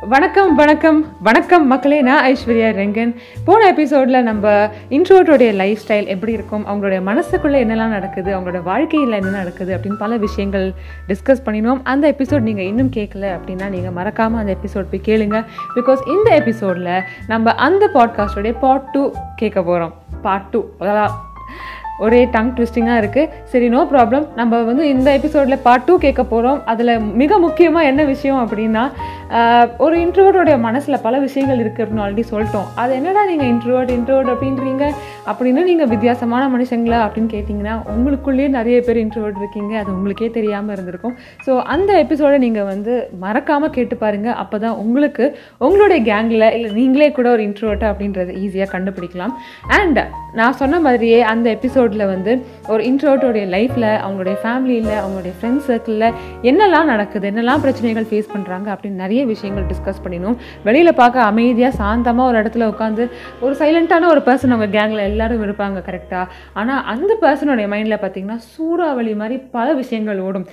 வணக்கம் வணக்கம். வணக்கம் மக்களே நான் ஐஸ்வர்யா ரெங்கன். போன எபிசோடில் நம்ம இன்ட்ரோட்டோடைய லைஃப் ஸ்டைல் எப்படி இருக்கும் அவங்களுடைய மனசுக்குள்ளே என்னெல்லாம் நடக்குது அவங்களோட வாழ்க்கையில் என்ன நடக்குது அப்படின்னு பல விஷயங்கள் டிஸ்கஸ் பண்ணினோம். அந்த எபிசோட் நீங்கள் இன்னும் கேட்கல அப்படின்னா நீங்கள் மறக்காமல் அந்த எபிசோட் போய் கேளுங்க. பிகாஸ் இந்த எபிசோடில் நம்ம அந்த பாட்காஸ்டோடைய பார்ட் டூ கேட்க போகிறோம் பார்ட் டூ அதாவது ஒரே டங் ட்விஸ்டிங்காக இருக்குது சரி நோ ப்ராப்ளம் நம்ம வந்து இந்த எபிசோடில் பார்ட் டூ கேட்க போகிறோம் அதில் மிக முக்கியமாக என்ன விஷயம் அப்படின்னா ஒரு இன்ட்ரோவோடைய மனசில் பல விஷயங்கள் இருக்குது அப்படின்னு ஆல்ரெடி சொல்லிட்டோம். அது என்னடா நீங்கள் இன்ட்ரோட் இன்ட்ரோட் அப்படின்றீங்க? அப்படின்னு நீங்கள் வித்தியாசமான மனுஷங்களா அப்படின்னு கேட்டிங்கன்னா உங்களுக்குள்ளேயே நிறைய பேர் இன்ட்ரோட் இருக்கீங்க. அது உங்களுக்கே தெரியாமல் இருந்திருக்கும். ஸோ அந்த எபிசோடை நீங்கள் வந்து மறக்காமல் கேட்டு பாருங்கள் அப்போ தான் உங்களுக்கு உங்களுடைய கேங்கில் இல்லை நீங்களே கூட ஒரு இன்ட்ரோட்டா அப்படின்றது ஈஸியாக கண்டுபிடிக்கலாம். அண்ட் நான் சொன்ன மாதிரியே அந்த எபிசோடில் வந்து ஒரு இன்ட்ரோட்டோடைய லைஃப்பில் அவங்களுடைய ஃபேமிலியில் அவங்களுடைய ஃப்ரெண்ட்ஸ் சர்க்கிளில் என்னெல்லாம் நடக்குது என்னெல்லாம் பிரச்சனைகள் ஃபேஸ் பண்ணுறாங்க அப்படின்னு நிறைய விஷயங்கள் டிஸ்கஸ் பண்ணினோம். வெளியில் பார்க்க அமைதியாக சாந்தமாக ஒரு இடத்துல உட்காந்து ஒரு சைலண்ட்டான ஒரு பர்சன் அவங்க கேங்கில் எல்லாரும் இருப்பாங்க கரெக்டாக ஆனால் அந்த பர்சனுடைய மைண்டில் பார்த்தீங்கன்னா சூறாவளி மாதிரி பல விஷயங்கள் ஓடும்.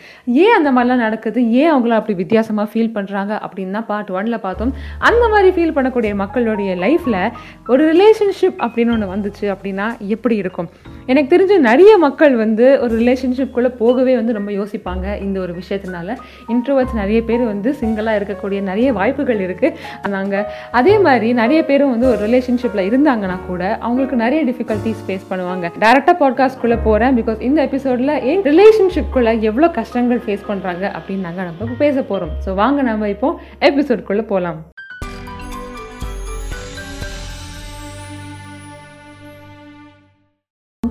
ஏன் அந்த மாதிரிலாம் நடக்குது? ஏன் அவங்கள அப்படி வித்தியாசமாக ஃபீல் பண்ணுறாங்க அப்படின்னு தான் பார்ட் ஒன்ல பார்த்தோம். அந்த மாதிரி ஃபீல் பண்ணக்கூடிய மக்களுடைய லைஃப்பில் ஒரு ரிலேஷன்ஷிப் அப்படின்னு ஒன்று வந்துச்சு அப்படின்னா எப்படி இருக்கும்? எனக்கு தெரிஞ்ச நிறைய மக்கள் வந்து ஒரு ரிலேஷன்ஷிப்குள்ளே போகவே வந்து ரொம்ப யோசிப்பாங்க இந்த ஒரு விஷயத்தினால. இன்ட்ரோவர்ட்ஸ் நிறைய பேர் வந்து சிங்கிளாக இருக்கக்கூடிய நிறைய வாய்ப்புகள் இருக்குது நாங்கள் அதே மாதிரி நிறைய பேரும் வந்து ஒரு ரிலேஷன்ஷிப்பில் இருந்தாங்கன்னா கூட அவங்களுக்கு நிறைய டிஃபிகல்ட்டிஸ் ஃபேஸ் பண்ணுவாங்க. டேரெக்டாக பாட்காஸ்ட்குள்ளே போகிறேன் பிகாஸ் இந்த எபிசோடில் ஏன் ரிலேஷன்ஷிப்குள்ளே எவ்வளோ கஷ்டங்கள் ஃபேஸ் பண்ணுறாங்க அப்படின்னு நாங்கள் நம்ம பேச போகிறோம் ஸோ வாங்க நம்ம இப்போ எபிசோட்குள்ளே போகலாம்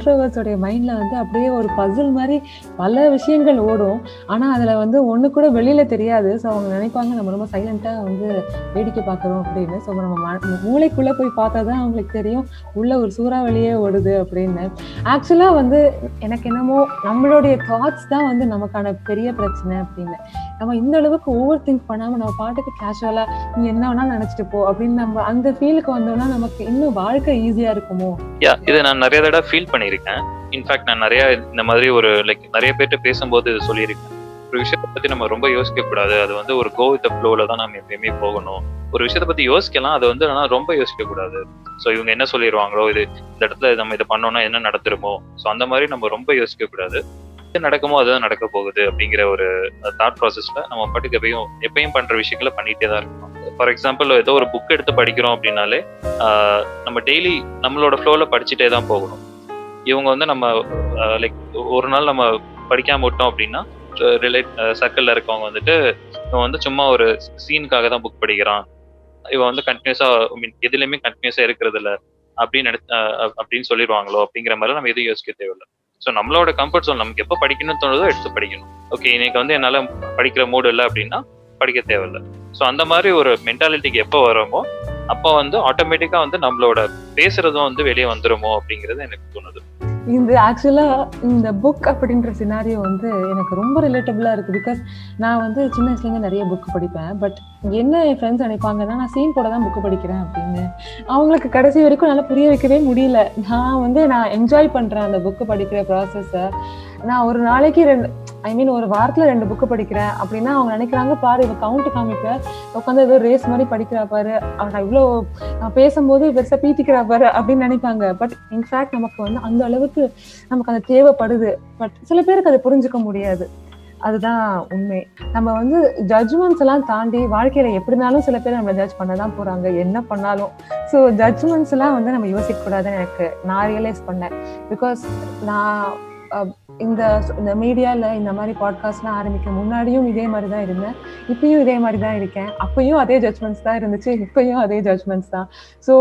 இன்ட்ரோவர்ட்ஸோடைய மைண்டில் வந்து அப்படியே ஒரு பசில் மாதிரி பல விஷயங்கள் ஓடும். ஆனால் அதில் வந்து ஒன்று கூட வெளியில் தெரியாது. ஸோ அவங்க நினைப்பாங்க நம்ம ரொம்ப சைலண்ட்டாக வந்து வேடிக்கை பார்க்குறோம் அப்படின்னு. ஸோ நம்ம மூளைக்குள்ள மூளைக்குள்ளே போய் பார்த்தா தான் அவங்களுக்கு தெரியும் உள்ள ஒரு சூறாவளியே ஓடுது அப்படின்னு. ஆக்சுவலாக வந்து எனக்கு என்னமோ நம்மளுடைய தாட்ஸ் தான் வந்து நமக்கான பெரிய பிரச்சனை அப்படின்னு. நம்ம இந்த அளவுக்கு ஓவர் திங்க் பண்ணாமல் நம்ம பாட்டுக்கு கேஷுவலாக நீ என்ன வேணாலும் நினச்சிட்டு போ அப்படின்னு நம்ம அந்த ஃபீலுக்கு வந்தோம்னா நமக்கு இன்னும் வாழ்க்கை ஈஸியாக இருக்குமோ? இதை நான் நிறைய தடவை ஃபீல் பண்ணியிருக்கேன். இன்ஃபேக்ட் நான் நிறைய இந்த மாதிரி ஒரு லைக் நிறைய பேர்கிட்ட பேசும்போது இது சொல்லியிருக்கேன். ஒரு விஷயத்தை பத்தி நம்ம ரொம்ப யோசிக்க கூடாது அது வந்து ஒரு கோ வித் ஃப்ளோல தான் நம்ம எப்பயுமே போகணும். ஒரு விஷயத்தை பத்தி யோசிக்கலாம். அது வந்து ஆனால் ரொம்ப யோசிக்க கூடாது ஸோ இவங்க என்ன சொல்லிடுவாங்களோ இது இந்த இடத்துல நம்ம இதை பண்ணோம்னா என்ன நடத்துருமோ ஸோ அந்த மாதிரி நம்ம ரொம்ப யோசிக்க கூடாது எது நடக்குமோ அதுதான் நடக்க போகுது அப்படிங்கிற ஒரு தாட் ப்ராசஸ்ல நம்ம பாட்டுக்கு எப்பயும் எப்பயும் பண்ற விஷயங்களை பண்ணிட்டே தான் இருக்கணும். ஃபார் எக்ஸாம்பிள் ஏதோ ஒரு புக் எடுத்து படிக்கிறோம் அப்படின்னாலே நம்ம டெய்லி நம்மளோட ஃப்ளோல படிச்சுட்டே தான் போகணும். இவங்க வந்து நம்ம லைக் ஒரு நாள் நம்ம படிக்காம விட்டோம் அப்படின்னா ரிலேட் சர்க்கிளில் இருக்கவங்க வந்துட்டு இவன் வந்து சும்மா ஒரு சீனுக்காக தான் புக் படிக்கிறான். இவன் வந்து கண்டினியூஸா மீன் எதுலையுமே கண்டினியூஸாக இருக்கிறது இல்லை அப்படின்னு நினை அப்படின்னு சொல்லிடுவாங்களோ அப்படிங்கிற மாதிரி நம்ம எதுவும் யோசிக்க தேவையில்லை. ஸோ நம்மளோட கம்ஃபர்ட் zone நமக்கு எப்போ படிக்கணும்னு தோணுதோ எடுத்து படிக்கணும். ஓகே இன்னைக்கு வந்து என்னால் படிக்கிற மூடு இல்லை அப்படின்னா படிக்க தேவையில்லை. ஸோ அந்த மாதிரி ஒரு மென்டாலிட்டிக்கு எப்போ வரோமோ அப்போ வந்து ஆட்டோமேட்டிக்காக வந்து நம்மளோட பேசுறதும் வந்து வெளியே வந்துருமோ அப்படிங்கிறது எனக்கு தோணுது. இந்த ஆக்சுவலா இந்த புக் அப்படின்ற சினாரியோ வந்து எனக்கு ரொம்ப ரிலேட்டபிளா இருக்கு. பிகாஸ் நான் வந்து சின்ன வயசுல இருந்து நிறைய புக் படிப்பேன். பட் என்ன என் ஃப்ரெண்ட்ஸ் நினைப்பாங்கன்னா நான் சீன் போட தான் புக் படிக்கிறேன் அப்படின்னு. அவங்களுக்கு கடைசி வரைக்கும் நல்லா புரிய வைக்கவே முடியல. நான் வந்து நான் என்ஜாய் பண்றேன் அந்த புக்கு படிக்கிற ப்ராசஸை நான் ஒரு நாளைக்கு ரெண்டு ஐ மீன் ஒரு வாரத்துல ரெண்டு புக்கு படிக்கிறேன் அப்படின்னா அவங்க நினைக்கிறாங்க பாரு இவ கவுண்ட் காமிக்க. உட்காந்து ஏதோ ரேஸ் மாதிரி படிக்கிறா பாரு. அவன் இவ்வளோ பேசும்போது பெருசா பீத்திக்கிறா பாரு அப்படின்னு நினைப்பாங்க. பட் இன்ஃபேக்ட் நமக்கு வந்து அந்த அளவுக்கு நமக்கு அது தேவைப்படுது. பட் சில பேருக்கு அதை புரிஞ்சுக்க முடியாது. அதுதான் உண்மை. நம்ம வந்து ஜட்ஜ்மெண்ட்ஸ் எல்லாம் தாண்டி வாழ்க்கையில எப்படினாலும் சில பேர் நம்மளை ஜட்ஜ் பண்ண தான் போறாங்க. என்ன பண்ணாலும். ஸோ ஜட்ஜ்மெண்ட்ஸ் எல்லாம் வந்து நம்ம யோசிக்க கூடாதுன்னு எனக்கு நான் ரியலைஸ் பண்ணேன். பிகாஸ் நான் இந்த இந்த மீடியாவில் இந்த மாதிரி பாட்காஸ்ட்லாம் ஆரம்பிக்க முன்னாடியும் இதே மாதிரி தான் இருந்தேன். இப்பயும் இதே மாதிரி தான் இருக்கேன். அப்பயும் அதே ஜட்ஜ்மெண்ட்ஸ் தான் இருந்துச்சு. இப்பயும் அதே ஜட்ஜ்மெண்ட்ஸ் தான். ஸோ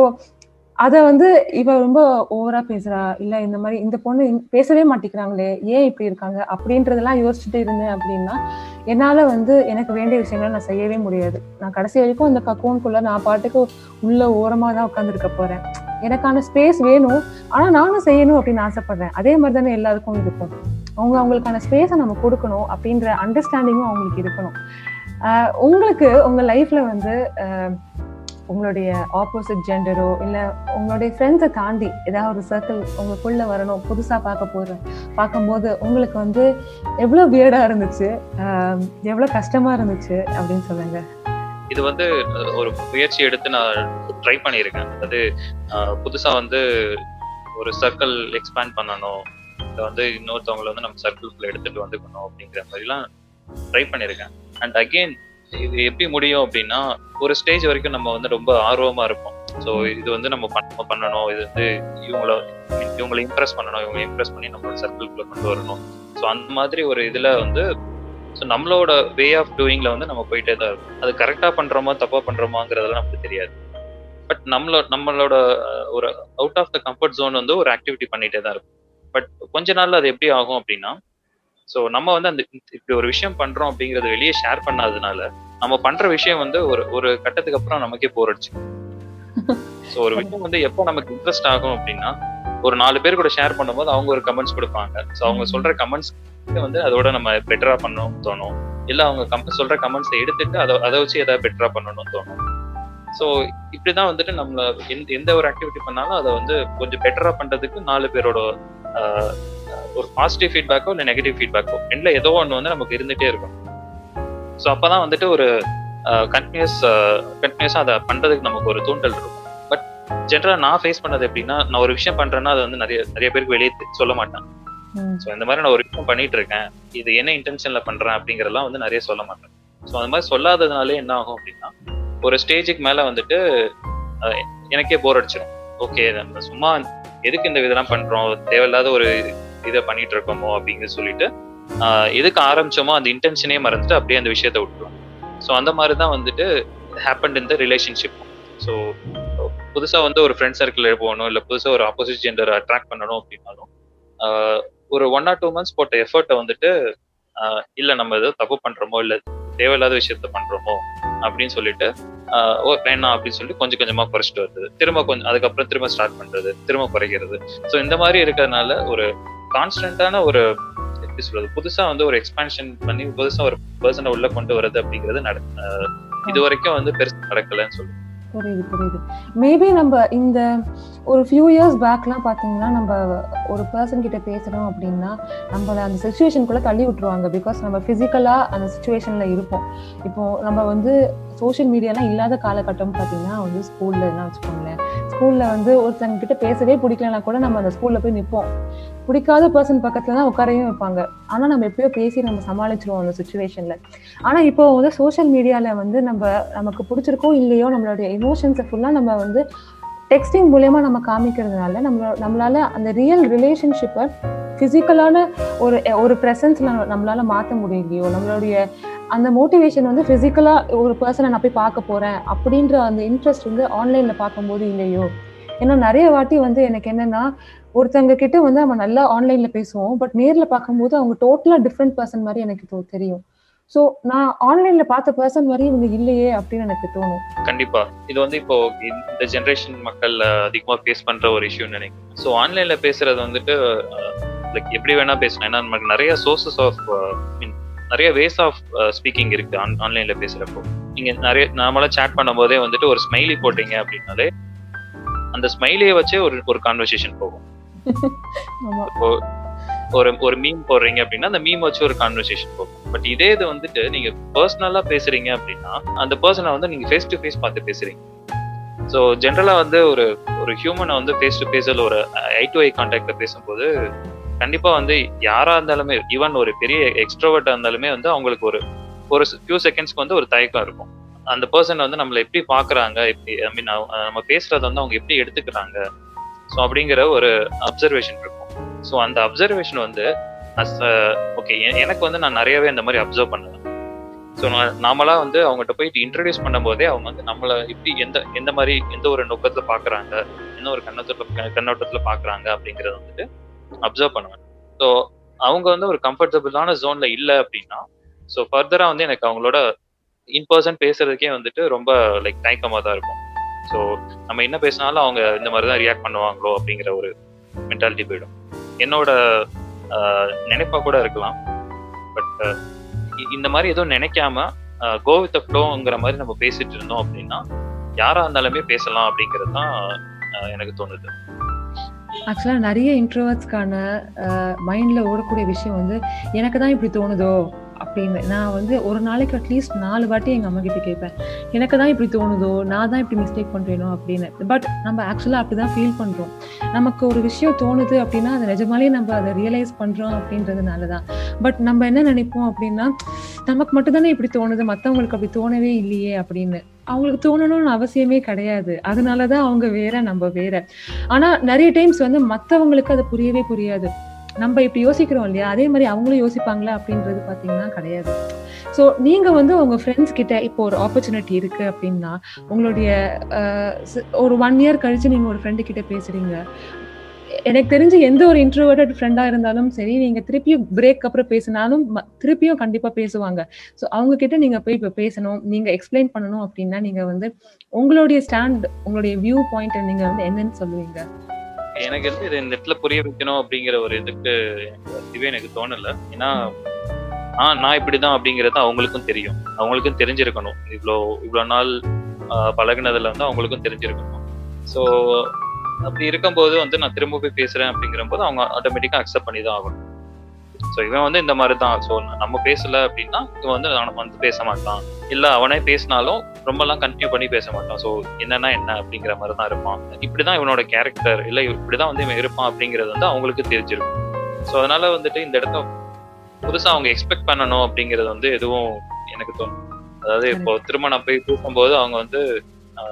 அதை வந்து இவ ரொம்ப ஓவரா பேசுறா. இல்ல இந்த மாதிரி இந்த பொண்ணு பேசவே மாட்டேங்கிறாங்களே. ஏன் இப்படி இருக்காங்க? அப்படின்றதெல்லாம் யோசிச்சுட்டு இருந்தேன் அப்படின்னா என்னால வந்து எனக்கு வேண்டிய விஷயங்களை நான் செய்யவே முடியாது. நான் கடைசி வரைக்கும் அந்த கக்கூனுக்குள்ள நான் பாட்டுக்கு உள்ள ஓரமா தான் உட்காந்துருக்க போறேன். எனக்கான ஸ்பேஸ் வேணும். ஆனால் நானும் செய்யணும் அப்படின்னு ஆசைப்படுறேன். அதே மாதிரி தானே எல்லாருக்கும் இருக்கும். அவங்க அவங்களுக்கான ஸ்பேஸை நம்ம கொடுக்கணும் அப்படின்ற அண்டர்ஸ்டாண்டிங்கும் அவங்களுக்கு இருக்கணும். உங்களுக்கு உங்கள் லைஃப்பில் வந்து உங்களுடைய ஆப்போசிட் ஜெண்டரோ இல்லை உங்களுடைய ஃப்ரெண்ட்ஸை தாண்டி ஏதாவது ஒரு சர்க்கிள் உங்களுக்குள்ளே வரணும் புதுசாக பார்க்க போகிற பார்க்கும்போது உங்களுக்கு வந்து எவ்வளோ வியர்டாக இருந்துச்சு எவ்வளோ கஷ்டமாக இருந்துச்சு அப்படின்னு சொல்லுங்கள் இது வந்து ஒரு முயற்சி எடுத்து நான் ட்ரை பண்ணியிருக்கேன். அது புதுசாக புதுசா வந்து ஒரு சர்க்கிள் எக்ஸ்பேண்ட் பண்ணணும். இதை வந்து இன்னொருத்தவங்களை வந்து நம்ம சர்க்கிள்குள்ள எடுத்துட்டு வந்துக்கணும் அப்படிங்கிற மாதிரிலாம் ட்ரை பண்ணியிருக்கேன். அண்ட் அகெயின் இது எப்படி முடியும் அப்படின்னா ஒரு ஸ்டேஜ் வரைக்கும் நம்ம வந்து ரொம்ப ஆர்வமா இருப்போம். ஸோ இது வந்து நம்ம பண்ண பண்ணணும். இது வந்து இவங்கள இவங்களை இம்ப்ரெஸ் பண்ணணும். இவங்களை இம்ப்ரெஸ் பண்ணி நம்மளோட சர்க்கிள்குள்ள கொண்டு வரணும். ஸோ அந்த மாதிரி ஒரு இதுல வந்து ஸோ நம்மளோட வே ஆஃப் டூயிங்ல வந்து நம்ம போயிட்டே தான் இருக்கும். அது கரெக்டா பண்றோமா தப்பா பண்றோமாங்கிறதெல்லாம் நமக்கு தெரியாது. பட் நம்மளோட நம்மளோட ஒரு out of the comfort zone வந்து ஒரு ஆக்டிவிட்டி பண்ணிட்டே தான் இருக்கும். பட் கொஞ்ச நாள்ல அது எப்படி ஆகும் அப்படின்னா ஸோ நம்ம வந்து அந்த இப்படி ஒரு விஷயம் பண்றோம் அப்படிங்கறத வெளியே ஷேர் பண்ணாததுனால நம்ம பண்ற விஷயம் வந்து ஒரு ஒரு கட்டத்துக்கு அப்புறம் நமக்கே போர் அடிச்சு ஸோ ஒரு விஷயம் வந்து எப்போ நமக்கு இன்ட்ரெஸ்ட் ஆகும் அப்படின்னா ஒரு நாலு பேர் கூட ஷேர் பண்ணும்போது அவங்க ஒரு கமெண்ட்ஸ் கொடுப்பாங்க. ஸோ அவங்க சொல்ற கமெண்ட்ஸ் வந்து அதோட நம்ம பெட்டரா பண்ணணும்னு தோணும். இல்ல அவங்க கம்பெனி சொல்ற கமெண்ட்ஸை எடுத்துட்டு அதை அதை வச்சு ஏதாவது பெட்டரா பண்ணணும்னு தோணும். ஸோ இப்படிதான் வந்துட்டு நம்மள எந்த எந்த ஒரு ஆக்டிவிட்டி பண்ணாலும் அதை வந்து கொஞ்சம் பெட்டரா பண்றதுக்கு நாலு பேரோட ஆஹ், ஒரு பாசிட்டிவ் ஃபீட்பேக்கோ இல்லை நெகட்டிவ் ஃபீட்பேக்கோ ரெண்டுல ஏதோ ஒன்று வந்து நமக்கு இருந்துட்டே இருக்கும். ஸோ அப்பதான் வந்துட்டு ஒரு கண்டினியூஸ் கண்டினியூஸாக அதை பண்றதுக்கு நமக்கு ஒரு தூண்டல் இருக்கும். பட் ஜென்ரலாக நான் ஃபேஸ் பண்ணது எப்படின்னா நான் ஒரு விஷயம் பண்றேன்னா அது வந்து நிறைய நிறைய பேருக்கு வெளியே சொல்ல மாட்டேன். ஸோ இந்த மாதிரி நான் ஒரு விஷயம் பண்ணிட்டு இருக்கேன் இது என்ன இன்டென்ஷன்ல பண்றேன் அப்படிங்கறதெல்லாம் வந்து நிறைய சொல்ல மாட்டேன். ஸோ அந்த மாதிரி சொல்லாததுனாலே என்ன ஆகும் அப்படின்னா ஒரு ஸ்டேஜுக்கு மேல வந்துட்டு எனக்கே போர் அடிச்சிடும் ஓகே நம்ம சும்மா எதுக்கு இந்த இதெல்லாம் பண்றோம்? தேவையில்லாத ஒரு இதை பண்ணிட்டு இருக்கோமோ அப்படிங்கிறது சொல்லிட்டு எதுக்கு ஆரம்பிச்சோமோ அந்த இன்டென்ஷனே மறந்துட்டு அப்படியே அந்த விஷயத்த விட்டுரும் ஸோ அந்த மாதிரி தான் வந்துட்டு happen in the relationship so புதுசா வந்து ஒரு ஃப்ரெண்ட் சர்க்கிள் போகணும் இல்லை புதுசா ஒரு ஆப்போசிட் ஜெண்டர் அட்ராக்ட் பண்ணணும் அப்படின்னாலும் ஆஹ், ஒரு ஒன் ஆர் டூ மந்த்ஸ் போட்ட எஃபர்ட்டை வந்துட்டு இல்லை இல்ல நம்ம ஏதோ தப்பு பண்றோமோ இல்ல தேவையில்லாத விஷயத்த பண்றோமோ அப்படின்னு சொல்லிட்டு ஓ வேணாம் அப்படின்னு சொல்லிட்டு கொஞ்சம் கொஞ்சமா குறைச்சிட்டு வருது. திரும்ப கொஞ்சம் அதுக்கப்புறம் திரும்ப ஸ்டார்ட் பண்றது திரும்ப குறைக்கிறது. ஸோ இந்த மாதிரி இருக்கிறதுனால ஒரு கான்ஸ்டன்டான ஒரு எப்படி சொல்றது புதுசா வந்து ஒரு எக்ஸ்பான்ஷன் பண்ணி புதுசா ஒரு பர்சனை உள்ள கொண்டு வர்றது அப்படிங்கிறது நட இது வரைக்கும் வந்து பெருசு நடக்கலன்னு சொல்லுவேன். புரியுது புரியுது. மேபி நம்ம இந்த ஒரு ஃபியூ இயர்ஸ் பேக்லாம் பார்த்தீங்கன்னா நம்ம ஒரு பர்சன் கிட்ட பேசுகிறோம் அப்படின்னா நம்மளை அந்த சுச்சுவேஷனுக்குள்ளே தள்ளி விட்டுருவாங்க. பிகாஸ் நம்ம ஃபிசிக்கலாக அந்த சுச்சுவேஷனில் இருப்போம். இப்போ நம்ம வந்து சோஷியல் மீடியாலாம் இல்லாத காலகட்டம் பார்த்தீங்கன்னா வந்து ஸ்கூல்ல என்ன வச்சுக்கோங்களேன். ஸ்கூல்ல வந்து ஒருத்தங்க கிட்ட பேசவே பிடிக்கலனா கூட நம்ம அந்த ஸ்கூல்ல போய் நிற்போம் பிடிக்காத பர்சன் பக்கத்துல தான் உட்காரையும் வைப்பாங்க. ஆனா நம்ம எப்பயோ பேசி நம்ம சமாளிச்சிருவோம் அந்த சுச்சுவேஷன்ல ஆனா இப்போ வந்து சோஷியல் மீடியால வந்து நம்ம நமக்கு பிடிச்சிருக்கோ இல்லையோ நம்மளுடைய எமோஷன்ஸை ஃபுல்லா நம்ம வந்து டெக்ஸ்டிங் மூலயமா நம்ம காமிக்கிறதுனால நம்ம நம்மளால அந்த ரியல் ரிலேஷன்ஷிப்பை ஃபிசிக்கலான ஒரு ஒரு ப்ரெசன்ஸ்ல நம்மளால மாற்ற முடியலையோ நம்மளுடைய அந்த மோட்டிவேஷன் வந்து ஃபிசிக்கலாக ஒரு பர்சனை நான் போய் பார்க்க போகிறேன் அப்படின்ற அந்த இன்ட்ரெஸ்ட் வந்து ஆன்லைனில் பார்க்கும்போது இல்லையோ? ஏன்னா நிறைய வாட்டி வந்து எனக்கு என்னன்னா ஒருத்தவங்க கிட்ட வந்து நம்ம நல்லா ஆன்லைன்ல பேசுவோம் பட் நேர்ல பார்க்கும்போது அவங்க டோட்டலா டிஃப்ரெண்ட் பர்சன் மாதிரி எனக்கு இப்போ தெரியும். ஸோ நான் ஆன்லைன்ல பார்த்த பர்சன் மாதிரி இவங்க இல்லையே அப்படின்னு எனக்கு தோணும். கண்டிப்பா. இது வந்து இப்போ இந்த ஜென்ரேஷன் மக்கள் அதிகமாக அதிகமா ஃபேஸ் பண்ற ஒரு இஷ்யூன்னு நினைக்கிறேன். ஸோ ஆன்லைன்ல பேசுறது வந்துட்டு லைக் எப்படி வேணா பேசலாம். ஏன்னா நமக்கு நிறைய சோர்சஸ் ஆஃப் நிறைய வேஸ் ஆஃப் ஸ்பீக்கிங் இருக்கு ஆன்லைன்ல பேசுறப்போ. நீங்க நிறைய நாமளா சேட் பண்ணும்போதே வந்துட்டு ஒரு ஸ்மைலி போட்டீங்க அப்படின்னாலே அந்த ஸ்மைலியை வச்சே ஒரு ஒரு கான்வர்சேஷன் போகும். ஒரு ஒரு மீம் போடுறீங்க அப்படின்னா அந்த மீம் வச்சு ஒரு கான்வர்சேஷன் போகும். பட் இதே இது வந்துட்டு நீங்க பர்சனலா பேசுறீங்க அப்படின்னா அந்த பர்சனை வந்து நீங்க ஃபேஸ் டு ஃபேஸ் பார்த்து பேசுறீங்க. ஸோ ஜென்ரலா வந்து ஒரு ஒரு ஹியூமனை வந்து ஃபேஸ் டு ஃபேஸில் ஒரு ஐ டு ஐ கான்டாக்ட்ல பேசும்போது கண்டிப்பா வந்து யாரா இருந்தாலுமே ஈவன் ஒரு பெரிய எக்ஸ்ட்ரோவர்ட்டா இருந்தாலுமே வந்து அவங்களுக்கு ஒரு ஒரு ஃபியூ செகண்ட்ஸ்க்கு வந்து ஒரு தயக்கம் இருக்கும். அந்த பர்சன் வந்து நம்மளை எப்படி பாக்குறாங்க எப்படி ஐ மீன் நம்ம பேசுறத வந்து அவங்க எப்படி எடுத்துக்கிறாங்க? ஸோ அப்படிங்கிற ஒரு அப்சர்வேஷன் இருக்கும். ஸோ அந்த அப்சர்வேஷன் வந்து அஸ் ஓகே எனக்கு வந்து நான் நிறையவே இந்த மாதிரி அப்சர்வ் பண்ணுவேன் ஸோ நாமளா வந்து அவங்ககிட்ட போயிட்டு இன்ட்ரடியூஸ் பண்ணும்போதே அவங்க வந்து நம்மளை எப்படி எந்த எந்த மாதிரி எந்த ஒரு நோக்கத்தில் பாக்குறாங்க எந்த ஒரு கண்ணத்துல கண்ணோட்டத்தில் பாக்குறாங்க அப்படிங்கிறது வந்துட்டு அப்சர்வ் பண்ணுவேன். ஸோ அவங்க வந்து ஒரு கம்ஃபர்டபுளான ஜோன்ல இல்லை அப்படின்னா ஸோ ஃபர்தரா வந்து எனக்கு அவங்களோட இன் பர்சன் பேசுறதுக்கே வந்துட்டு ரொம்ப லைக் தயக்கமாக தான் இருக்கும். ஸோ நம்ம என்ன பேசினாலும் அவங்க இந்த மாதிரி தான் ரியாக்ட் பண்ணுவாங்களோ அப்படிங்கிற ஒரு மென்டாலிட்டி போயிடும். என்னோட நினைப்பா கூட இருக்கலாம். பட் இந்த மாதிரி எதுவும் நினைக்காம கோ வித் ஃப்ளோங்கிற மாதிரி நம்ம பேசிட்டு இருந்தோம் அப்படின்னா யாரா இருந்தாலுமே பேசலாம் அப்படிங்கிறது தான் எனக்கு தோணுது. ஆக்சுவலாக நிறைய இன்ட்ரோவர்ட்ஸ்க்கான மைண்டில் ஓடக்கூடிய விஷயம் வந்து எனக்கு தான் இப்படி தோணுதோ? அப்படின்னு. நான் வந்து ஒரு நாளைக்கு அட்லீஸ்ட் நாலு வாட்டி எங்கள் அம்மா கிட்ட கேட்பேன். எனக்கு தான் இப்படி தோணுதோ? நான் தான் இப்படி மிஸ்டேக் பண்ணுறேனோ அப்படின்னு. பட் நம்ம ஆக்சுவலாக அப்படி தான் ஃபீல் பண்ணுறோம் நமக்கு ஒரு விஷயம் தோணுது அப்படின்னா அது நிஜமாலே நம்ம அதை ரியலைஸ் பண்ணுறோம் அப்படின்றதுனால தான் பட் நம்ம என்ன நினைப்போம் அப்படின்னா நமக்கு மட்டும் தானே இப்படி தோணுது? மற்றவங்களுக்கு அப்படி தோணவே இல்லையே அப்படின்னு. அவங்களுக்கு தோணணும்னு அவசியமே கிடையாது. அதனால தான் அவங்க வேற நம்ம வேற. ஆனால் நிறைய டைம்ஸ் வந்து மற்றவங்களுக்கு அது புரியவே புரியாது. நம்ம இப்படி யோசிக்கிறோம் இல்லையா? அதே மாதிரி அவங்களும் யோசிப்பாங்களா அப்படின்றது பார்த்தீங்கன்னா கிடையாது. ஸோ நீங்கள் வந்து உங்கள் ஃப்ரெண்ட்ஸ் கிட்ட இப்போ ஒரு ஆப்பர்ச்சுனிட்டி இருக்குது அப்படின்னா உங்களுடைய ஒரு ஒன் இயர் கழித்து நீங்கள் ஒரு ஃப்ரெண்டு கிட்ட பேசுகிறீங்க எனக்கு தெரிஞ்சு எந்த ஒரு இன்ட்ரோவர்டட் ஃப்ரெண்டாக இருந்தாலும் சரி நீங்கள் திருப்பியும் பிரேக் அப்புறம் பேசினாலும் திருப்பியும் கண்டிப்பாக பேசுவாங்க. ஸோ அவங்க கிட்ட நீங்கள் போய் இப்போ பேசணும் நீங்கள் எக்ஸ்பிளைன் பண்ணணும் அப்படின்னா நீங்கள் வந்து உங்களுடைய ஸ்டாண்ட் உங்களுடைய வியூ பாயிண்ட் நீங்கள் வந்து என்னன்னு சொல்லுவீங்க? எனக்கு வந்து இது இந்த இடத்துல புரிய வைக்கணும் அப்படிங்கிற ஒரு இதுக்கு இதுவே எனக்கு தோணல. ஏன்னா ஆ நான் இப்படிதான் அப்படிங்கிறது அவங்களுக்கும் தெரியும். அவங்களுக்கும் தெரிஞ்சிருக்கணும். இவ்வளோ இவ்வளோ நாள் பழகினதுல பழகுனதுல வந்து அவங்களுக்கும் தெரிஞ்சிருக்கணும். ஸோ அப்படி இருக்கும்போது வந்து நான் திரும்ப போய் பேசுறேன் அப்படிங்கிற போது அவங்க ஆட்டோமேட்டிக்கா அக்செப்ட் பண்ணி தான் ஆகணும். ஸோ இவன் வந்து இந்த மாதிரி தான் ஸோ நம்ம பேசல அப்படின்னா இவன் வந்து அவனை வந்து பேச மாட்டான். இல்ல அவனே பேசினாலும் ரொம்பலாம் கண்டினியூ பண்ணி பேச மாட்டான். ஸோ என்னன்னா என்ன அப்படிங்கிற மாதிரி தான் இருப்பான். இப்படிதான் இவனோட கேரக்டர் இல்ல இவ- இப்படிதான் வந்து இவன் இருப்பான் அப்படிங்கிறது வந்து அவங்களுக்கு தெரிஞ்சிருக்கும். ஸோ அதனால வந்துட்டு இந்த இடத்த புதுசா அவங்க எக்ஸ்பெக்ட் பண்ணணும் அப்படிங்கிறது வந்து எதுவும் எனக்கு தோணும் அதாவது இப்போ திரும்ப நான் போய் பேசும்போது அவங்க வந்து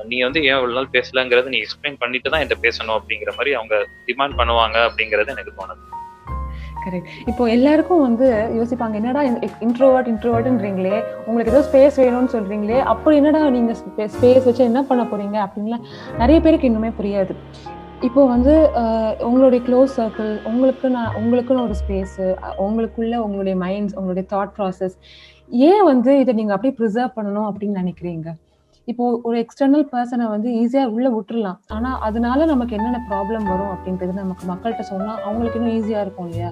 நீ வந்து ஏன் இவ்வளவு நாள் பேசலங்கிறத நீ எக்ஸ்பிளைன் பண்ணிட்டு தான் என்கிட்ட பேசணும் அப்படிங்கிற மாதிரி அவங்க டிமாண்ட் பண்ணுவாங்க அப்படிங்கிறது எனக்கு தோணுது. கரெக்ட் இப்போ எல்லாருக்கும் வந்து யோசிப்பாங்க என்னடா இன்ட்ரோவர்ட் இன்ட்ரோவர்ட்ன்றீங்களே உங்களுக்கு ஏதோ ஸ்பேஸ் வேணும்னு சொல்றீங்களே அப்படி என்னடா நீங்க ஸ்பேஸ் வச்சு என்ன பண்ண போறீங்க? அப்படின்லாம் நிறைய பேருக்கு இன்னுமே புரியாது. இப்போ வந்து உங்களுடைய க்ளோஸ் சர்க்கிள் உங்களுக்கு நான் உங்களுக்குன்னு ஒரு ஸ்பேஸு உங்களுக்குள்ள உங்களுடைய மைண்ட்ஸ் உங்களுடைய தாட் ப்ராசஸ் ஏன் வந்து இதை நீங்கள் அப்படியே ப்ரிசர்வ் பண்ணணும் அப்படின்னு நினைக்கிறீங்க? இப்போ ஒரு எக்ஸ்டர்னல் பர்சனை வந்து ஈஸியா உள்ள விட்டுறலாம். ஆனா அதனால நமக்கு என்னென்ன ப்ராப்ளம் வரும் அப்படின்றது நமக்கு மக்கள்கிட்ட சொன்னா அவங்களுக்கு இன்னும் ஈஸியா இருக்கும் இல்லையா?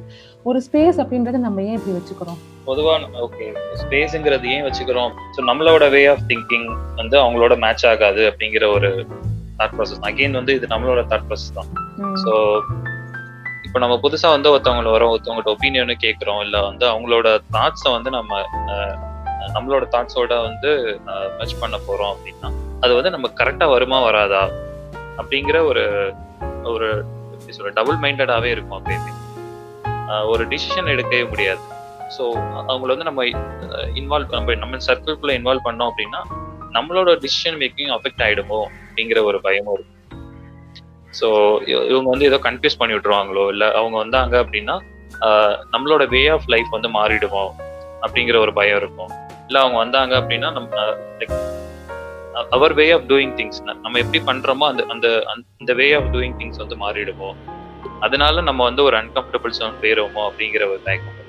ஒரு ஸ்பேஸ் அப்படின்றத நம்ம ஏன் இப்படி வச்சுக்கிறோம்? பொதுவா ஓகே ஸ்பேஸ்ங்கிறது ஏன் வச்சுக்கிறோம்? ஸோ நம்மளோட வே ஆஃப் திங்கிங் வந்து அவங்களோட மேட்ச் ஆகாது அப்படிங்கிற ஒரு தாட் ப்ராசஸ் அகெயின் வந்து இது நம்மளோட தாட் ப்ராசஸ் தான். ஸோ இப்போ நம்ம புதுசா வந்து ஒருத்தவங்கள வரோம் ஒருத்தவங்களோட ஒப்பீனியனை கேட்குறோம் இல்லை வந்து அவங்களோட தாட்ஸை வந்து நம்ம நம்மளோட தாட்ஸோட வந்து மச் பண்ண போறோம் அப்படின்னா அது வந்து நம்ம கரெக்டா வருமா வராதா? அப்படிங்கிற ஒரு ஒரு எப்படி சொல்ற டபுள் மைண்டடாவே இருக்கும் அப்பயுமே. ஒரு டிசிஷன் எடுக்கவே முடியாது. ஸோ அவங்கள வந்து நம்ம இன்வால்வ் நம்ம நம்ம சர்க்கிள்குள்ள இன்வால்வ் பண்ணோம் அப்படின்னா நம்மளோட டிசிஷன் மேக்கிங் அஃபெக்ட் ஆயிடுமோ அப்படிங்கிற ஒரு பயமும் இருக்கும். ஸோ இவங்க வந்து ஏதோ கன்ஃபியூஸ் பண்ணி விட்டுருவாங்களோ இல்லை அவங்க வந்தாங்க அப்படின்னா நம்மளோட வே ஆஃப் லைஃப் வந்து மாறிடுமோ அப்படிங்கிற ஒரு பயம் இருக்கும். இல்லை அவங்க வந்தாங்க அப்படின்னா நம்ம like our way of doing things நம்ம எப்படி பண்றோமோ அந்த அந்த அந்த வே ஆஃப் டூயிங் திங்ஸ் வந்து மாறிடுமோ? அதனால நம்ம வந்து ஒரு அன்கம்ஃபர்டபுள் சவுண்ட் போயிடுவோமோ அப்படிங்கிற ஒரு தயக்கம்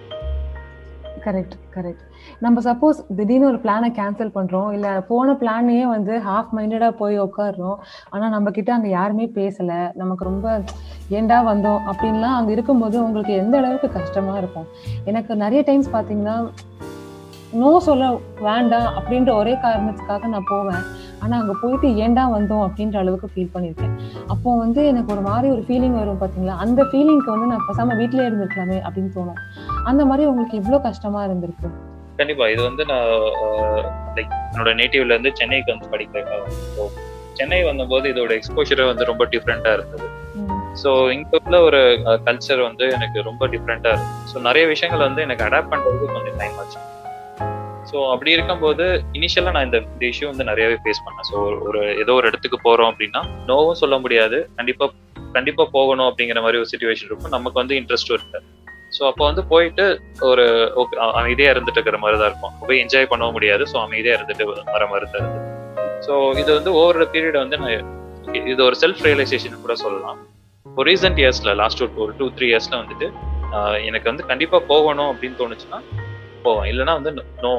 கரெக்ட் கரெக்ட் நம்ம சப்போஸ் திடீர்னு ஒரு பிளானை கேன்சல் பண்றோம். இல்ல போன பிளானையே வந்து ஹாஃப் மைண்டடா போய் உட்காடுறோம் ஆனா நம்ம கிட்ட அங்க யாருமே பேசல. நமக்கு ரொம்ப ஏண்டா வந்தோம் அப்படின்லாம் அங்க இருக்கும்போது உங்களுக்கு எந்த அளவுக்கு கஷ்டமா இருக்கும்? எனக்கு நிறைய டைம்ஸ் பாத்தீங்கன்னா நோ சொல்ல வேண்டாம் அப்படின்ற ஒரே காரணத்துக்காக நான் போவேன். ஆனா அங்க போயிட்டு ஏண்டா வந்தோம் அப்படின்ற அளவுக்கு ஃபீல் பண்ணியிருக்கேன். அப்போ வந்து எனக்கு ஒரு மாதிரி ஒரு ஃபீலிங் வரும் பாத்தீங்களா? அந்த ஃபீலிங்க்கு வந்து நான் பேசாம வீட்லயே இருந்திருக்கலாமே அப்படின்னு தோணும். அந்த மாதிரி உங்களுக்கு இவ்ளோ கஷ்டமா இருந்திருக்கு. கண்டிப்பா. இது வந்து நான் லைக் என்னோட நேட்டிவ்ல இருந்து சென்னைக்கு வந்து படிக்கிறேன். சென்னை வந்தபோது இதோட எக்ஸ்போஷரே வந்து ரொம்ப டிஃப்ரெண்டா இருந்தது. ஸோ இங்க உள்ள ஒரு கல்ச்சர் வந்து எனக்கு ரொம்ப டிஃப்ரெண்டா இருக்கு ஸோ நிறைய விஷயங்கள் வந்து எனக்கு அடாப்ட் பண்றதுக்கு கொஞ்சம் டைம் ஆச்சு. ஸோ அப்படி இருக்கும்போது இனிஷியலாக நான் இந்த இந்த இஷ்யூ வந்து நிறையவே ஃபேஸ் பண்ணேன். ஸோ ஒரு ஏதோ ஒரு இடத்துக்கு போறோம் அப்படின்னா நோவும் சொல்ல முடியாது. கண்டிப்பா கண்டிப்பா போகணும் அப்படிங்கிற மாதிரி ஒரு சுச்சுவேஷன் இருக்கும். நமக்கு வந்து இன்ட்ரெஸ்ட்டும் இருக்கு ஸோ அப்போ வந்து போயிட்டு ஒரு ஓகே அமைதியாக இருந்துட்டு இருக்கிற மாதிரி தான் இருக்கும். போய் என்ஜாய் பண்ணவும் முடியாது. ஸோ அமைதியாக இருந்துட்டு வர மாதிரி தான் இருந்தது ஸோ இது வந்து ஓவர் பீரியட் வந்து நான் இது ஒரு செல்ஃப் ரியலைசேஷன் கூட சொல்லலாம். ஒரு ரீசன்ட் இயர்ஸ்ல லாஸ்ட் ஒரு டூ த்ரீ இயர்ஸ்ல வந்துட்டு எனக்கு வந்து கண்டிப்பா போகணும் அப்படின்னு தோணுச்சுன்னா போவேன். இல்லைன்னா வந்து நோ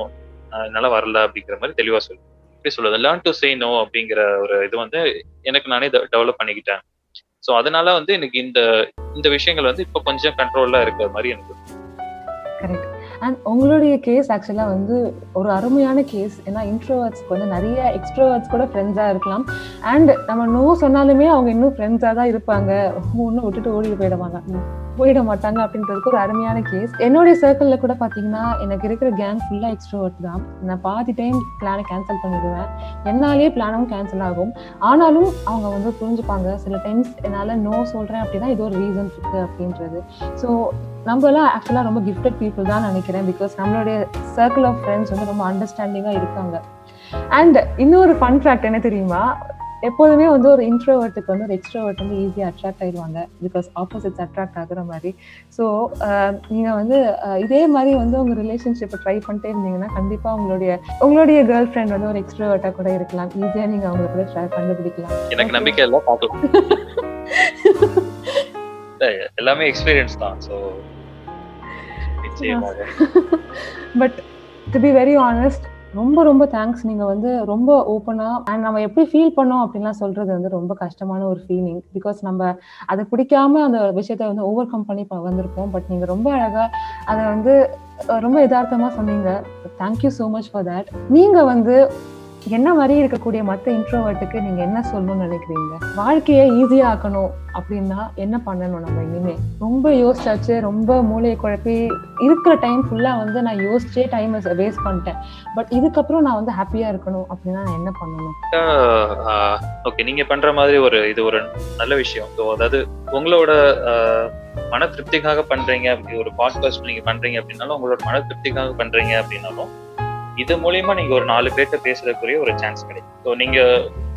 என்னால வரல அப்படிங்கிற மாதிரி தெளிவா சொல்லு. எப்படி சொல்றது லேர்ன் டு சே நோ அப்படிங்கிற ஒரு இது வந்து எனக்கு நானே டெவலப் பண்ணிக்கிட்டேன். ஸோ அதனால வந்து எனக்கு இந்த இந்த விஷயங்கள் வந்து இப்போ கொஞ்சம் கண்ட்ரோல்ல இருக்கிற மாதிரி எனக்கு கரெக்ட் அண்ட் உங்களுடைய கேஸ் ஆக்சுவலாக வந்து ஒரு அருமையான கேஸ் ஏன்னா இன்ட்ரோவர்ட்ஸ்க்கு வந்து நிறைய எக்ஸ்ட்ரோவர்ட்ஸ் கூட ஃப்ரெண்ட்ஸாக இருக்கலாம். அண்ட் நம்ம நோ சொன்னாலுமே அவங்க இன்னும் ஃப்ரெண்ட்ஸாக தான் இருப்பாங்க. ஒன்றும் விட்டுட்டு ஓடி போயிட மாட்டாங்க போயிட மாட்டாங்க அப்படின்றதுக்கு ஒரு அருமையான கேஸ் என்னுடைய சர்க்கிளில் கூட பார்த்தீங்கன்னா எனக்கு இருக்கிற கேங் ஃபுல்லாக எக்ஸ்ட்ரோவர்ட் தான். நான் பாதி டைம் பிளானை கேன்சல் பண்ணிடுவேன். என்னாலேயே பிளானும் கேன்சல் ஆகும். ஆனாலும் அவங்க வந்து புரிஞ்சுப்பாங்க. சில டைம்ஸ் என்னால் நோ சொல்கிறேன் அப்படின்னா இது ஒரு ரீசன் இருக்குது அப்படின்றது. ஸோ நம்மலாம் ஆக்சுவலாக ரொம்ப கிஃப்டட் பீப்புள் தான் நினைக்கிறேன் பிகாஸ் நம்மளுடைய சர்க்கிள் ஆஃப் ஃப்ரெண்ட்ஸ் வந்து ரொம்ப அண்டர்ஸ்டாண்டிங்காக இருக்காங்க. அண்ட் இன்னொரு ஃபன் ஃபேக்ட் என்ன தெரியுமா? எப்போதுமே வந்து ஒரு இன்ட்ரோவர்ட்டுக்கு வந்து ஒரு எக்ஸ்ட்ரோவர்ட் வந்து ஈஸியாக அட்ராக்ட் ஆயிடுவாங்க பிகாஸ் ஆப்போசிட்ஸ் அட்ராக்ட் ஆகுற மாதிரி. ஸோ நீங்கள் வந்து இதே மாதிரி வந்து உங்கள் ரிலேஷன்ஷிப்பை ட்ரை பண்ணிட்டே இருந்தீங்கன்னா கண்டிப்பாக உங்களுடைய உங்களுடைய கேர்ள் ஃப்ரெண்ட் வந்து ஒரு எக்ஸ்ட்ரோவர்ட்டாக கூட இருக்கலாம். ஈஸியாக நீங்கள் அவங்களை கூட try கண்டுபிடிக்கலாம். எனக்கு நம்பிக்கை இல்லை பார்க்கலாம் எல்லாமே எக்ஸ்பீரியன்ஸ் தான் ஸோ நிச்சயமாக. But to be very honest ரொம்ப ரொம்ப தேங்க்ஸ் நீங்க வந்து ரொம்ப ஓப்பனா அண்ட் நம்ம எப்படி ஃபீல் பண்ணோம் அப்படின்லாம் சொல்றது வந்து ரொம்ப கஷ்டமான ஒரு ஃபீலிங் பிகாஸ் நம்ம அதை பிடிக்காம அந்த விஷயத்த வந்து ஓவர் கம் பண்ணி ப- வந்திருப்போம். பட் நீங்க ரொம்ப அழகா அதை வந்து ரொம்ப யதார்த்தமா சொன்னீங்க. Thank you so much for that நீங்க வந்து என்ன மாதிரி இருக்கக்கூடிய மற்ற இன்ட்ரோவர்ட்டுக்கு நீங்க என்ன சொல்லணும்னு நினைக்கிறீங்க? வாழ்க்கையை ஈஸியா ஆக்கணும் அப்படின்னா என்ன பண்ணணும் நம்ம இனிமே? ரொம்ப யோசிச்சாச்சு ரொம்ப மூளையை குழப்பி இருக்கிற டைம் ஃபுல்லா வந்து நான் யோசிச்சே டைம் வேஸ்ட் பண்ணிட்டேன். பட் இதுக்கப்புறம் நான் வந்து ஹாப்பியா இருக்கணும் அப்படின்னா நான் என்ன பண்ணணும்? ஓகே நீங்க பண்ற மாதிரி ஒரு இது ஒரு நல்ல விஷயம். ஸோ அதாவது உங்களோட மன திருப்திக்காக பண்றீங்க அப்படி ஒரு பாட்காஸ்ட் நீங்க பண்றீங்க அப்படின்னாலும் உங்களோட மன திருப்திக்காக பண்றீங்க அப்படின்னாலும் இது மூலியமா நீங்க ஒரு நாலு பேர்கிட்ட பேசுறதுக்குரிய ஒரு சான்ஸ் கிடைக்கும். ஸோ நீங்க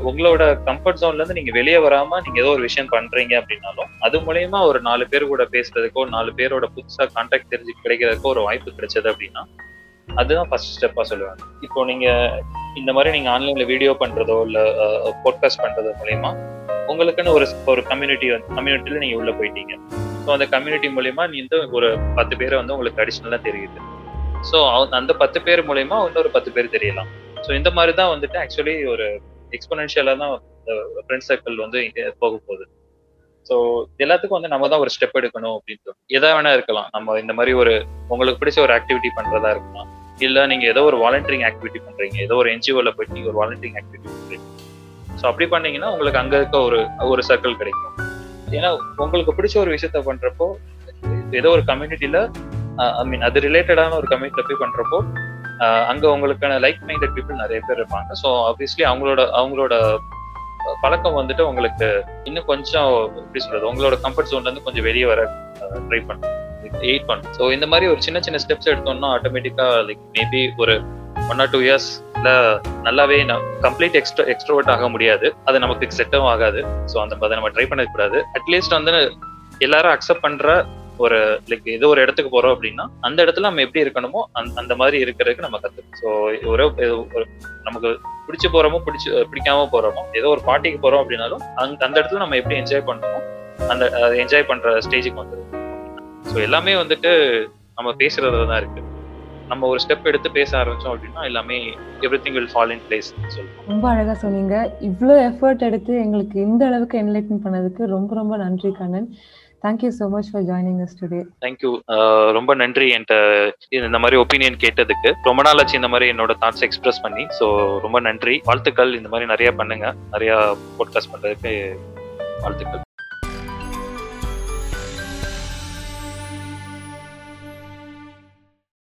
உங்களோட கம்ஃபர்ட் ஜோன்ல இருந்து நீங்க வெளியே வராம நீங்க ஏதோ ஒரு விஷயம் பண்றீங்க அப்படின்னாலும் அது மூலியமா ஒரு நாலு பேர் கூட பேசுறதுக்கோ நாலு பேரோட புதுசா கான்டாக்ட் தெரிஞ்சு கிடைக்கிறதுக்கோ ஒரு வாய்ப்பு கிடைச்சது அப்படின்னா அதுதான் ஃபர்ஸ்ட் ஸ்டெப்பா சொல்லுவாங்க. இப்போ நீங்க இந்த மாதிரி நீங்க ஆன்லைன்ல வீடியோ பண்றதோ இல்ல போட்காஸ்ட் பண்றது மூலியமா உங்களுக்குன்னு ஒரு ஒரு கம்யூனிட்டி கம்யூனிட்டில நீங்க உள்ள போயிட்டீங்க. ஸோ அந்த கம்யூனிட்டி மூலயமா நீ வந்து ஒரு பத்து பேரை வந்து உங்களுக்கு அடிஷ்னலா தெரியுது. ஸோ அந்த பத்து பேர் மூலியமா இன்னொரு பத்து பேர் தெரியலாம். ஸோ இந்த மாதிரி தான் வந்துட்டு ஆக்சுவலி ஒரு எக்ஸ்போனன்ஷியலா தான் ஃப்ரெண்ட் சர்க்கிள் வந்து இங்க போக போகுது. ஸோ எல்லாத்துக்கும் வந்து நம்ம தான் ஒரு ஸ்டெப் எடுக்கணும் அப்படின்னு எதா வேணா இருக்கலாம். நம்ம இந்த மாதிரி ஒரு உங்களுக்கு பிடிச்ச ஒரு ஆக்டிவிட்டி பண்றதா இருக்கலாம். இல்ல நீங்க ஏதோ ஒரு வாலண்டியரிங் ஆக்டிவிட்டி பண்றீங்க. ஏதோ ஒரு என்ஜிஓல போயிட்டு நீங்க ஒரு வாலண்டியரிங் ஆக்டிவிட்டி பண்றீங்க. ஸோ அப்படி பண்ணீங்கன்னா உங்களுக்கு அங்க இருக்க ஒரு ஒரு சர்க்கிள் கிடைக்கும். ஏன்னா உங்களுக்கு பிடிச்ச ஒரு விஷயத்த பண்றப்போ ஏதோ ஒரு கம்யூனிட்டியில ஐ மீன் அது ரிலேட்டடான ஒரு கம்யூனிட்டியில போய் பண்றப்போ அங்க உங்களுக்கான லைக் மைண்டட் பீப்புள் நிறைய பேர் இருப்பாங்க. ஸோ ஆப்வியஸ்லி அவங்களோட அவங்களோட பழக்கம் வந்துட்டு உங்களுக்கு இன்னும் கொஞ்சம் எப்படி சொல்றது உங்களோட கம்ஃபர்ட் ஜோன்ல இருந்து கொஞ்சம் வெளியே வர ட்ரை பண்ணும் எயிட் பண்ணும் ஸோ இந்த மாதிரி ஒரு சின்ன சின்ன ஸ்டெப்ஸ் எடுத்தோம்னா ஆட்டோமேட்டிக்கா லைக் மேபி ஒரு ஒன் ஆர் டூ இயர்ஸ்ல நல்லாவே கம்ப்ளீட் எக்ஸ்ட்ரா எக்ஸ்ட்ரோவர்ட் ஆக முடியாது. அது நமக்கு செட்டும் ஆகாது. ஸோ அந்த அதை நம்ம ட்ரை பண்ணக்கூடாது அட்லீஸ்ட் வந்து எல்லாரும் அக்செப்ட் பண்ற ஒரு லைக் ஏதோ ஒரு இடத்துக்கு போறோம் அப்படின்னா அந்த இடத்துல நம்ம எப்படி இருக்கணுமோ அந்த அந்த மாதிரி இருக்கிறதுக்கு நம்ம கத்துக்கணும். ஸோ ஒரு நமக்கு பிடிச்சு போறோமோ பிடிச்சு பிடிக்காம போறோமோ ஏதோ ஒரு பார்ட்டிக்கு போறோம் அப்படின்னாலும் அந்த அந்த இடத்துல நம்ம எப்படி என்ஜாய் பண்ணணுமோ அந்த என்ஜாய் பண்ற ஸ்டேஜுக்கு வந்துடும் ஸோ எல்லாமே வந்துட்டு நம்ம பேசுறதுல தான் இருக்கு. நம்ம ஒரு ஸ்டெப் எடுத்து பேச ஆரம்பிச்சோம் அப்படின்னா எல்லாமே every thing will fall in place சொல்லுவோம் ரொம்ப அழகா சொன்னீங்க. இவ்வளோ எஃபர்ட் எடுத்து எங்களுக்கு இந்த அளவுக்கு என்லைட்டன் பண்ணதுக்கு ரொம்ப ரொம்ப நன்றி Kannan. Thank you so much for joining us today thank you ரொம்ப நன்றி என்கிட்ட இந்த மாதிரி ஒப்பீனியன் கேட்டதுக்கு. ரொம்ப நாள் ஆச்சு இந்த மாதிரி என்னோட தாட்ஸ் எக்ஸ்பிரஸ் பண்ணி. ஸோ ரொம்ப நன்றி. வாழ்த்துக்கள். இந்த மாதிரி நிறைய பண்ணுங்க. நிறைய போட்காஸ்ட் பண்றதுக்கு வாழ்த்துக்கள்.